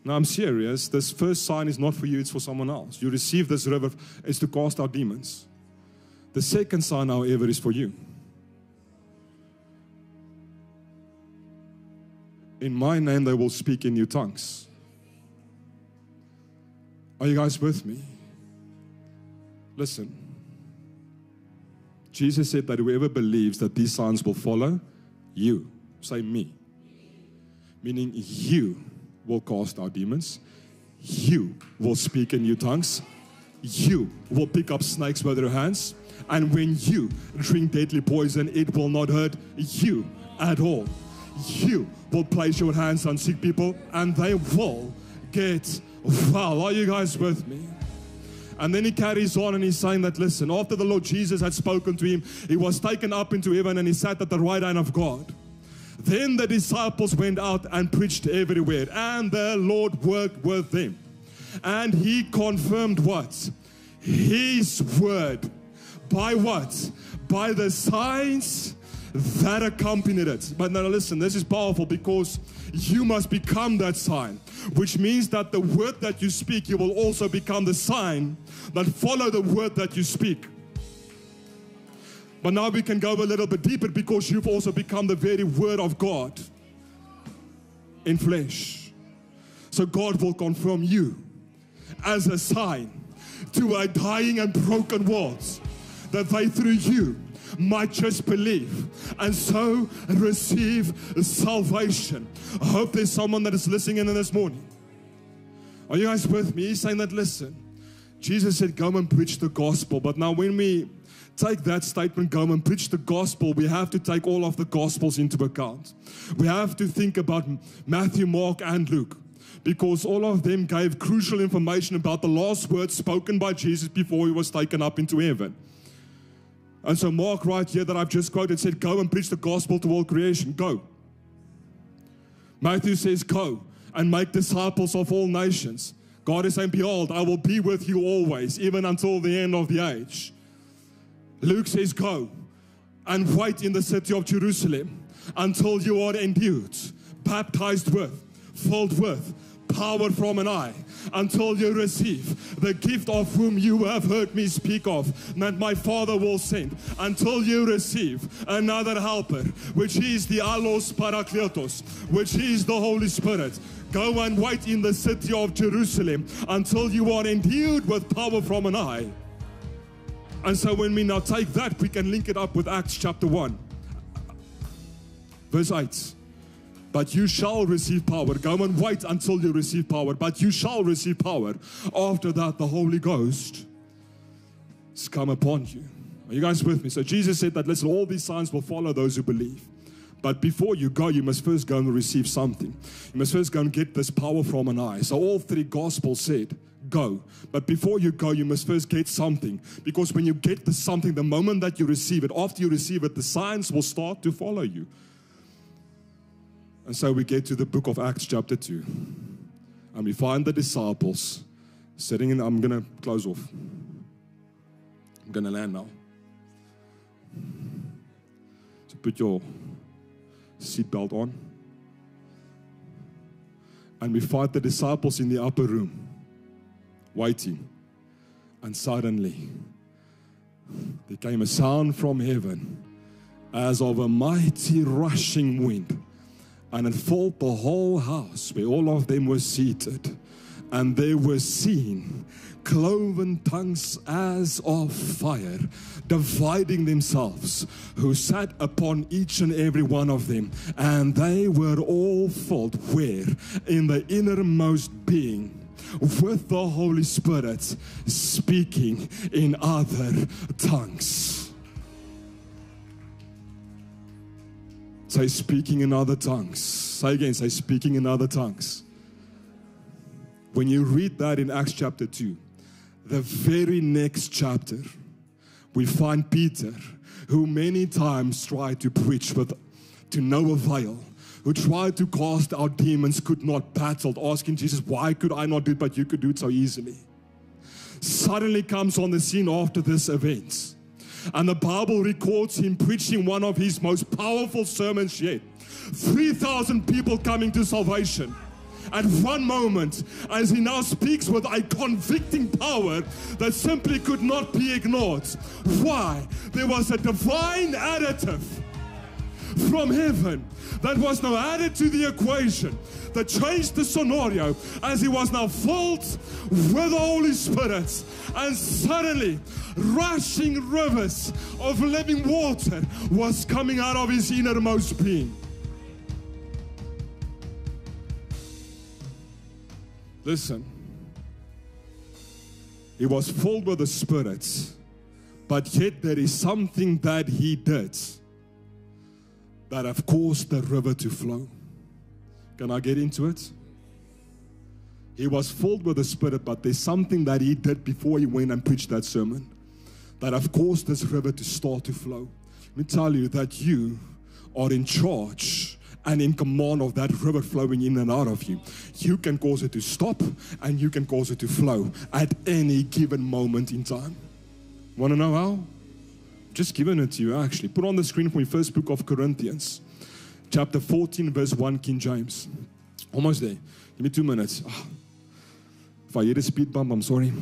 Now I'm serious. This first sign is not for you, it's for someone else. You receive this river, it's to cast out demons. The second sign, however, is for you. In my name, they will speak in new tongues. Are you guys with me? Listen. Jesus said that whoever believes that these signs will follow you, say me, meaning you will cast out demons, you will speak in new tongues, you will pick up snakes with your hands, and when you drink deadly poison, it will not hurt you at all. You will place your hands on sick people and they will get well. Are you guys with me? And then he carries on and he's saying that, listen, after the Lord Jesus had spoken to him, he was taken up into heaven and he sat at the right hand of God. Then the disciples went out and preached everywhere, and the Lord worked with them. And he confirmed what? His word By what? By the signs that accompanied it. But now listen, this is powerful because you must become that sign, which means that the word that you speak, you will also become the sign that follow the word that you speak. But now we can go a little bit deeper because you've also become the very word of God in flesh. So God will confirm you as a sign to a dying and broken world that they through you might just believe and so receive salvation. I hope there's someone that is listening in this morning. Are you guys with me? He's saying that, listen, Jesus said, Go and preach the gospel. But now, when we take that statement, go and preach the gospel, we have to take all of the gospels into account. We have to think about Matthew, Mark, and Luke because all of them gave crucial information about the last words spoken by Jesus before he was taken up into heaven. And so, Mark, right here that I've just quoted, said, Go and preach the gospel to all creation. Go. Matthew says, Go and make disciples of all nations. God is saying, Behold, I will be with you always, even until the end of the age. Luke says, Go and wait in the city of Jerusalem until you are endued, baptized with, filled with power from an eye until you receive the gift of whom you have heard me speak of, that my Father will send, until you receive another helper, which is the Allos Parakletos, which is the Holy Spirit. Go and wait in the city of Jerusalem until you are endued with power from an eye. And so when we now take that, we can link it up with Acts chapter 1, verse 8. But you shall receive power. Go and wait until you receive power. But you shall receive power. After that, the Holy Ghost has come upon you. Are you guys with me? So Jesus said that, listen, all these signs will follow those who believe. But before you go, you must first go and receive something. You must first go and get this power from an eye. So all three gospels said, go. But before you go, you must first get something. Because when you get the something, the moment that you receive it, after you receive it, the signs will start to follow you. And so we get to the book of Acts, chapter 2, and we find the disciples sitting in. I'm going to close off. I'm going to land now. So put your seatbelt on. And we find the disciples in the upper room, waiting. And suddenly, there came a sound from heaven as of a mighty rushing wind and it filled the whole house where all of them were seated. And they were seen cloven tongues as of fire, dividing themselves, who sat upon each and every one of them. And they were all filled where? In the innermost being with the Holy Spirit, speaking in other tongues. Say, speaking in other tongues. Say again, say, speaking in other tongues. When you read that in Acts chapter 2, the very next chapter, we find Peter, who many times tried to preach with to no avail, who tried to cast out demons, could not battle, asking Jesus, Why could I not do it, but you could do it so easily? Suddenly comes on the scene after this event and the Bible records him preaching one of his most powerful sermons yet. 3,000 people coming to salvation at one moment as he now speaks with a convicting power that simply could not be ignored. Why? There was a divine additive from heaven that was now added to the equation that changed the scenario as he was now filled with the Holy Spirit. And suddenly, rushing rivers of living water was coming out of his innermost being. Listen, he was filled with the Spirit, but yet there is something that he did that have caused the river to flow. Can I get into it? He was filled with the Spirit, but there's something that he did before he went and preached that sermon that have caused this river to start to flow. Let me tell you that you are in charge and in command of that river flowing in and out of you. You can cause it to stop and you can cause it to flow at any given moment in time. Want to know how? Just given it to you actually. Put on the screen for me, first book of Corinthians, chapter 14, verse 1, King James. Almost there. Give me two minutes. Oh, if I hit a speed bump, I'm sorry.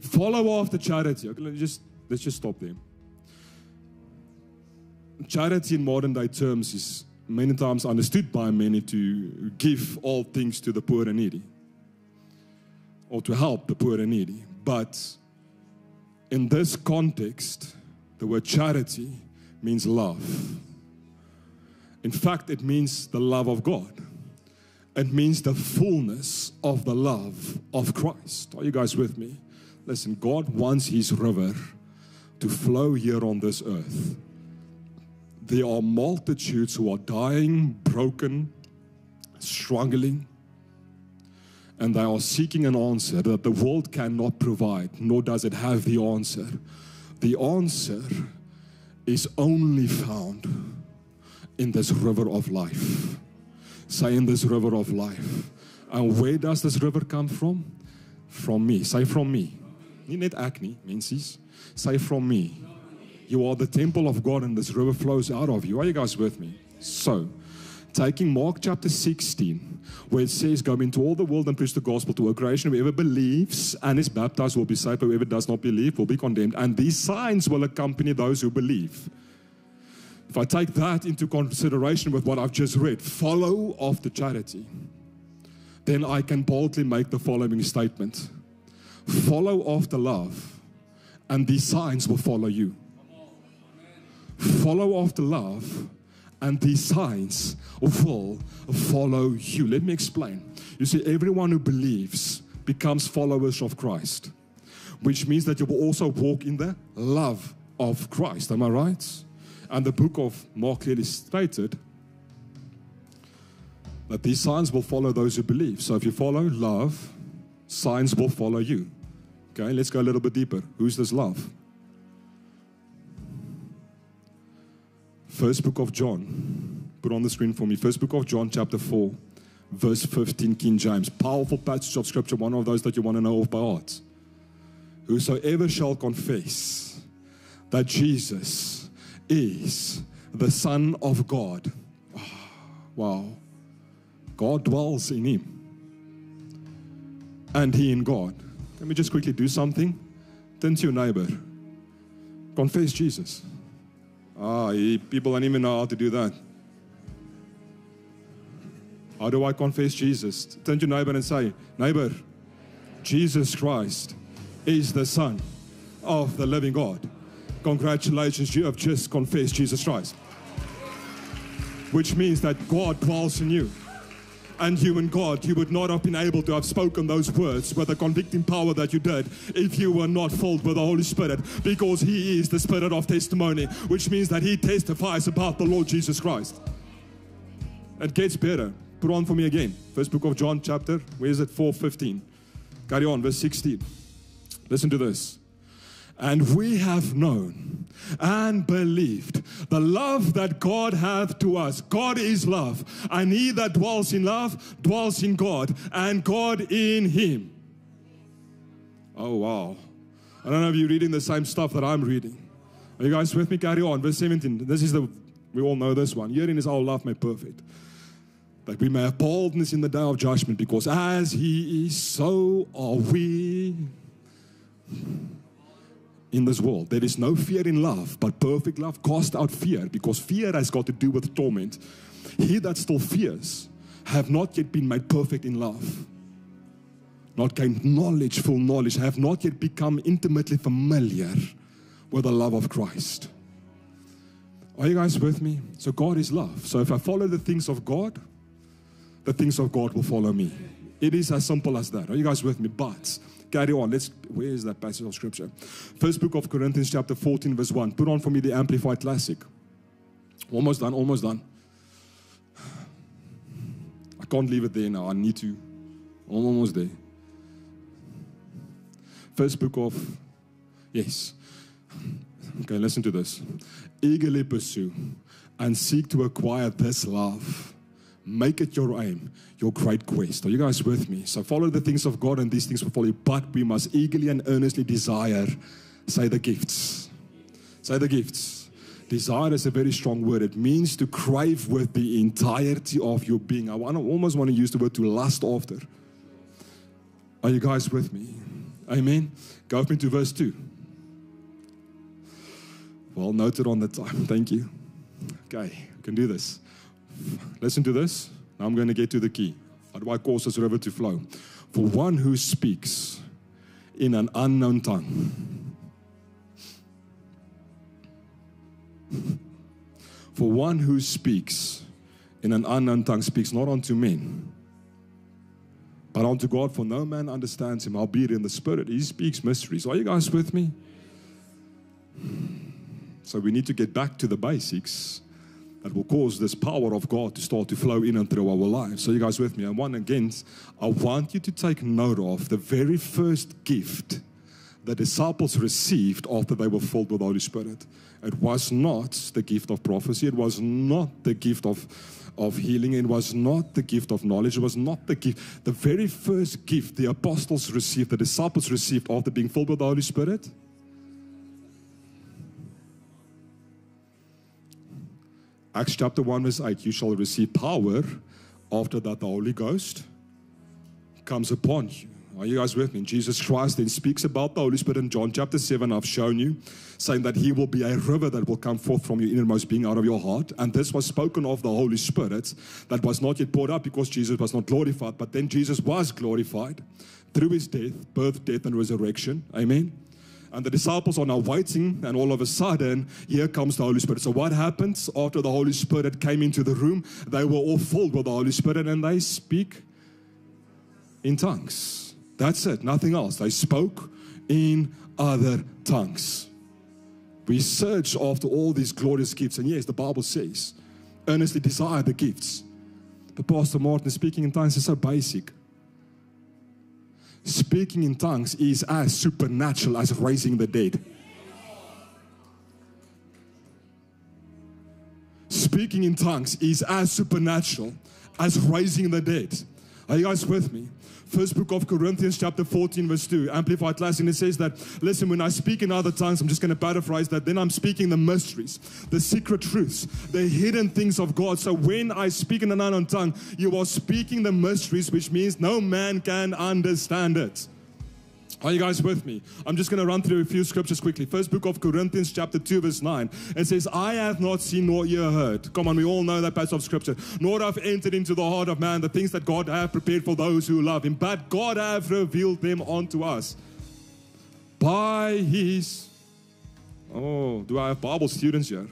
Follow after charity. Okay, let's just let's just stop there. Charity in modern day terms is many times understood by many to give all things to the poor and needy or to help the poor and needy. But in this context, the word charity means love. In fact, it means the love of God. It means the fullness of the love of Christ. Are you guys with me? Listen, God wants His river to flow here on this earth. There are multitudes who are dying, broken, struggling, and they are seeking an answer that the world cannot provide, nor does it have the answer. The answer is only found in this river of life. Say, in this river of life. And where does this river come from? From me. Say, from me. Nie net ek. Say, from me. You are the temple of God and this river flows out of you. Are you guys with me? So, taking Mark chapter 16, where it says, Go into all the world and preach the gospel to a creation. Whoever believes and is baptized will be saved, but whoever does not believe will be condemned. And these signs will accompany those who believe. If I take that into consideration with what I've just read, follow after charity, then I can boldly make the following statement Follow after love, and these signs will follow you. Follow after love, and these signs will follow you. Let me explain. You see, everyone who believes becomes followers of Christ, which means that you will also walk in the love of Christ. Am I right? And the book of Mark clearly stated that these signs will follow those who believe. So if you follow love, signs will follow you. Okay, let's go a little bit deeper. Who's this love? First book of John. Put on the screen for me. First book of John, chapter 4, verse 15, King James. Powerful passage of scripture, one of those that you want to know off by heart. Whosoever shall confess that Jesus is the Son of God. Oh, wow. God dwells in him. And he in God. Let me just quickly do something. Turn to your neighbor. Confess Jesus. Ah, people don't even know how to do that. How do I confess Jesus? Turn to neighbor and say, Neighbor, Jesus Christ is the Son of the living God. Congratulations, you have just confessed Jesus Christ. Which means that God dwells in you and and God, you would not have been able to have spoken those words with the convicting power that you did if you were not filled with the Holy Spirit, because He is the Spirit of testimony, which means that He testifies about the Lord Jesus Christ. It gets better. Put on for me again. First book of John, chapter, where is it? 4:15. Carry on, verse 16. Listen to this. And we have known and believed the love that God hath to us. God is love, and he that dwells in love dwells in God, and God in him. Oh, wow. I don't know if you're reading the same stuff that I'm reading. Are you guys with me? Carry on. Verse 17. This is the, we all know this one. Herein is our love made perfect. That we may have boldness in the day of judgment, because as he is, so are we in this world. There is no fear in love, but perfect love casts out fear because fear has got to do with torment. He that still fears have not yet been made perfect in love, not gained knowledge, full knowledge, have not yet become intimately familiar with the love of Christ. Are you guys with me? So God is love. So if I follow the things of God, the things of God will follow me. It is as simple as that. Are you guys with me? But Carry on. Let's. Where is that passage of scripture? First book of Corinthians, chapter 14, verse 1. Put on for me the Amplified Classic. Almost done. Almost done. I can't leave it there now. I need to. I'm almost there. First book of. Yes. Okay, listen to this. Eagerly pursue and seek to acquire this love Make it your aim, your great quest. Are you guys with me? So follow the things of God and these things will follow you. But we must eagerly and earnestly desire Say the gifts. Say the gifts. Desire is a very strong word. It means to crave with the entirety of your being. I almost want to use the word to lust after. Are you guys with me? Amen. Go with me to verse 2. Well noted on the time. Thank you. Okay, I can do this. Listen to this. Now I'm going to get to the key. How do I cause this river to flow? For one who speaks in an unknown tongue For one who speaks in an unknown tongue speaks not unto men, but unto God, for no man understands him, albeit in the spirit. He speaks mysteries. Are you guys with me? So we need to get back to the basics that will cause this power of God to start to flow in and through our lives. So you guys with me? And one again, I want you to take note of the very first gift the disciples received after they were filled with the Holy Spirit. It was not the gift of prophecy. It was not the gift of, of healing. It was not the gift of knowledge. It was not the gift. The very first gift the apostles received, the disciples received after being filled with the Holy Spirit. Acts chapter 1, verse 8 You shall receive power after that the Holy Ghost comes upon you. Are you guys with me? Jesus Christ then speaks about the Holy Spirit in John chapter 7. I've shown you, saying that He will be a river that will come forth from your innermost being out of your heart. And this was spoken of the Holy Spirit that was not yet poured out because Jesus was not glorified. But then Jesus was glorified through His death, birth, death, and resurrection. Amen. And the disciples are now waiting, and all of a sudden, here comes the Holy Spirit. So, what happens after the Holy Spirit came into the room? They were all filled with the Holy Spirit and they speak in tongues. That's it, nothing else. They spoke in other tongues. We search after all these glorious gifts, and yes, the Bible says, earnestly desire the gifts. But Pastor Martin, speaking in tongues is so basic. Speaking in tongues is as supernatural as raising the dead. Speaking in tongues is as supernatural as raising the dead. Are you guys with me? First book of Corinthians, chapter 14, verse 2, Amplified Classic, and it says that, listen, when I speak in other tongues, I'm just going to paraphrase that, then I'm speaking the mysteries, the secret truths, the hidden things of God. So when I speak in an unknown tongue, you are speaking the mysteries, which means no man can understand it. Are you guys with me? I'm just going to run through a few scriptures quickly. First book of Corinthians, chapter 2, verse 9. It says, I have not seen nor ear heard. Come on, we all know that passage of scripture. Nor have entered into the heart of man the things that God hath prepared for those who love him. But God hath revealed them unto us by his. Oh, do I have Bible students here?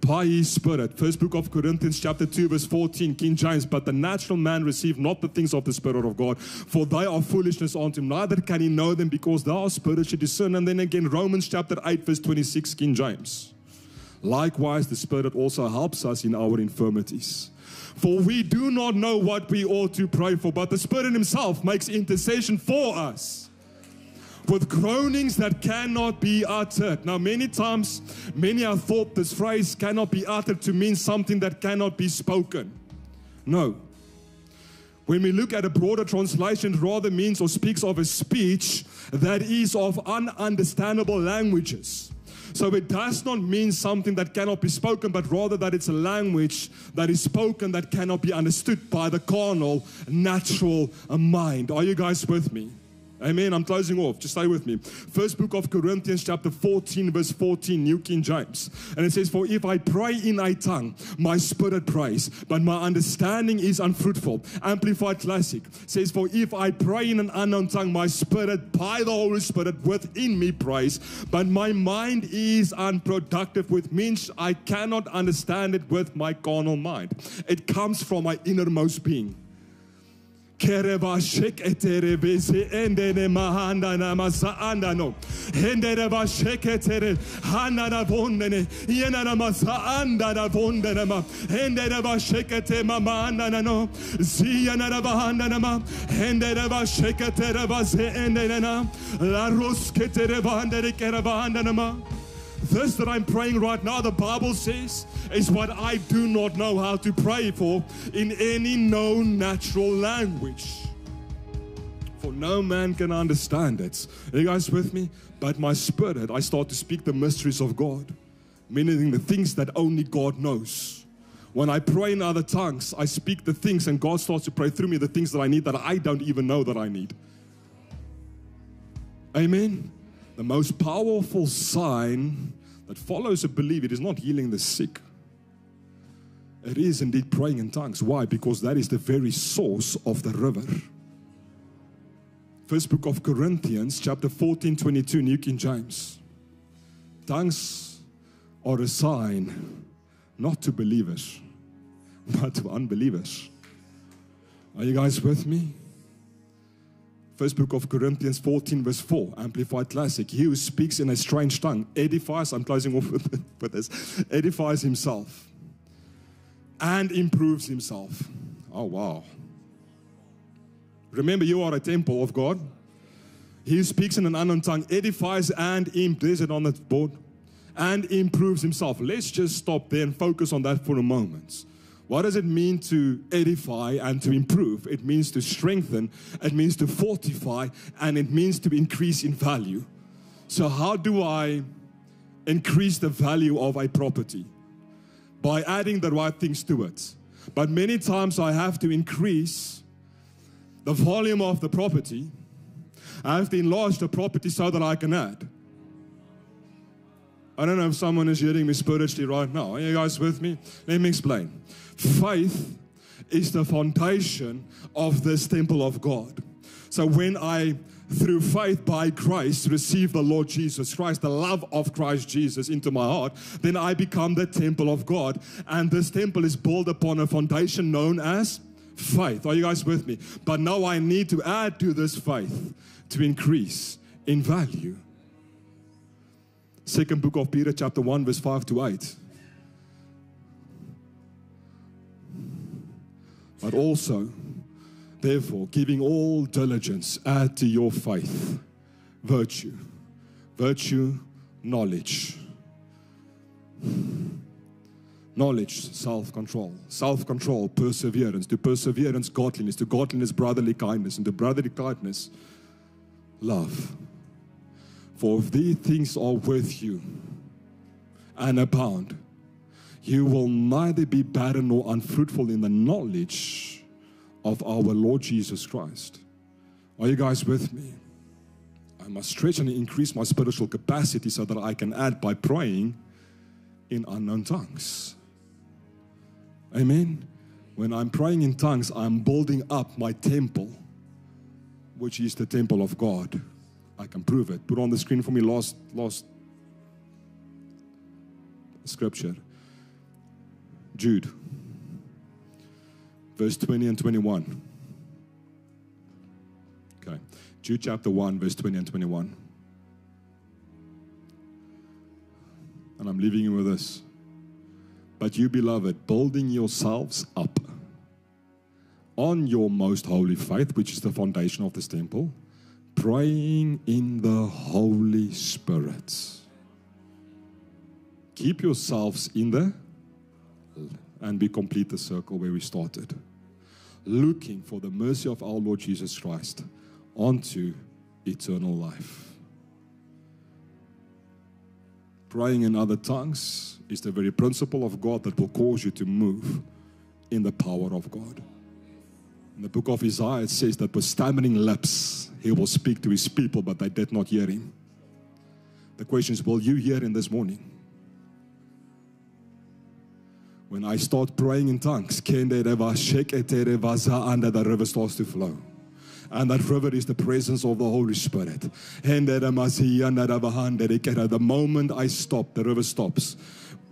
By his spirit. First book of Corinthians, chapter 2, verse 14, King James. But the natural man received not the things of the Spirit of God, for they are foolishness unto him. Neither can he know them because they are spiritually discerned. And then again, Romans chapter 8, verse 26, King James. Likewise, the Spirit also helps us in our infirmities. For we do not know what we ought to pray for, but the Spirit Himself makes intercession for us with groanings that cannot be uttered. Now, many times, many have thought this phrase cannot be uttered to mean something that cannot be spoken. No. When we look at a broader translation, rather means or speaks of a speech that is of ununderstandable languages. So it does not mean something that cannot be spoken, but rather that it's a language that is spoken that cannot be understood by the carnal, natural mind. Are you guys with me? Amen. I'm closing off. Just stay with me. First book of Corinthians, chapter 14, verse 14, New King James. And it says, For if I pray in a tongue, my spirit prays, but my understanding is unfruitful. Amplified Classic says, For if I pray in an unknown tongue, my spirit by the Holy Spirit within me prays, but my mind is unproductive, which means I cannot understand it with my carnal mind. It comes from my innermost being. Kereba shek etere bese endene mahanda na masa andano. Hendere ba shek etere hana na bondene. Yena na masa anda na bondene ma. Hendere ba shek ete mama anda na no. Zia na na bahanda na ma. Hendere ba shek etere ba se endene na. La rusketere ba andere kere ba na ma. This that I'm praying right now, the Bible says, is what I do not know how to pray for in any known natural language. for no man can understand it. Are you guys with me? But my spirit, I start to speak the mysteries of God, meaning the things that only God knows. When I pray in other tongues, I speak the things, and God starts to pray through me the things that I need that I don't even know that I need. Amen. The most powerful sign that follows a believer is not healing the sick. It is indeed praying in tongues. Why? Because that is the very source of the river. First book of Corinthians, chapter 14, 22, New King James. Tongues are a sign not to believers but to unbelievers. Are you guys with me? First book of Corinthians 14, verse 4, Amplified Classic. He who speaks in a strange tongue edifies, I'm closing off with, with this, edifies himself and improves himself. Oh, wow. Remember, you are a temple of God. He speaks in an unknown tongue, edifies and improves it on the board, and improves himself. Let's just stop there and focus on that for a moment. What does it mean to edify and to improve? It means to strengthen, it means to fortify, and it means to increase in value. So, how do I increase the value of a property? By adding the right things to it. But many times I have to increase the volume of the property. I have to enlarge the property so that I can add. I don't know if someone is hearing me spiritually right now. Are you guys with me? Let me explain. Faith is the foundation of this temple of God. So when I through faith by Christ receive the Lord Jesus Christ, the love of Christ Jesus into my heart, then I become the temple of God. And this temple is built upon a foundation known as faith. Are you guys with me? But now I need to add to this faith to increase in value. Second book of Peter, chapter 1, verse 5 to 8. But also, therefore, giving all diligence, add to your faith virtue, virtue, knowledge. Knowledge, self control. Self control, perseverance. To perseverance, godliness. To godliness, brotherly kindness. And to brotherly kindness, love. For if these things are with you and abound, you will neither be barren nor unfruitful in the knowledge of our Lord Jesus Christ. Are you guys with me? I must stretch and increase my spiritual capacity so that I can add by praying in unknown tongues. Amen. When I'm praying in tongues, I'm building up my temple, which is the temple of God. I can prove it. Put on the screen for me last last scripture. Jude. Verse 20 and 21. Okay. Jude chapter 1, verse 20 and 21. And I'm leaving you with this. But you, beloved, building yourselves up on your most holy faith, which is the foundation of this temple praying in the Holy Spirit. Keep yourselves in the and we complete the circle where we started. Looking for the mercy of our Lord Jesus Christ onto eternal life. Praying in other tongues is the very principle of God that will cause you to move in the power of God. In the book of Isaiah, it says that with stammering lips, he will speak to his people, but they did not hear him. The question is, will you hear him this morning? When I start praying in tongues, and the river starts to flow. And that river is the presence of the Holy Spirit. The moment I stop, the river stops.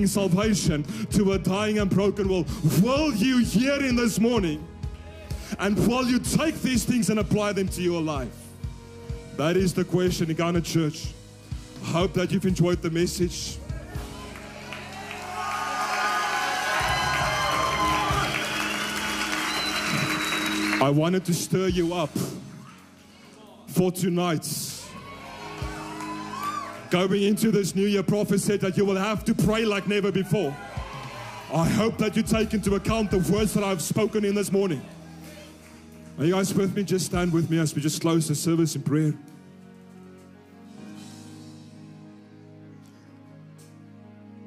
bringing salvation to a dying and broken world. Will you hear in this morning? And will you take these things and apply them to your life? That is the question, Ghana Church. I hope that you've enjoyed the message. I wanted to stir you up for tonight. Going into this new year, prophet said that you will have to pray like never before. I hope that you take into account the words that I've spoken in this morning. Are you guys with me? Just stand with me as we just close the service in prayer.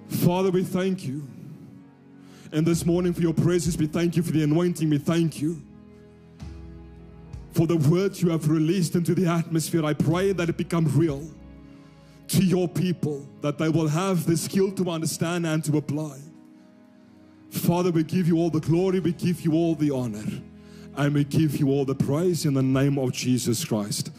Father, we thank you. And this morning for your presence, we thank you for the anointing. We thank you for the words you have released into the atmosphere. I pray that it become real to your people, that they will have the skill to understand and to apply. Father, we give you all the glory, we give you all the honor, and we give you all the praise in the name of Jesus Christ.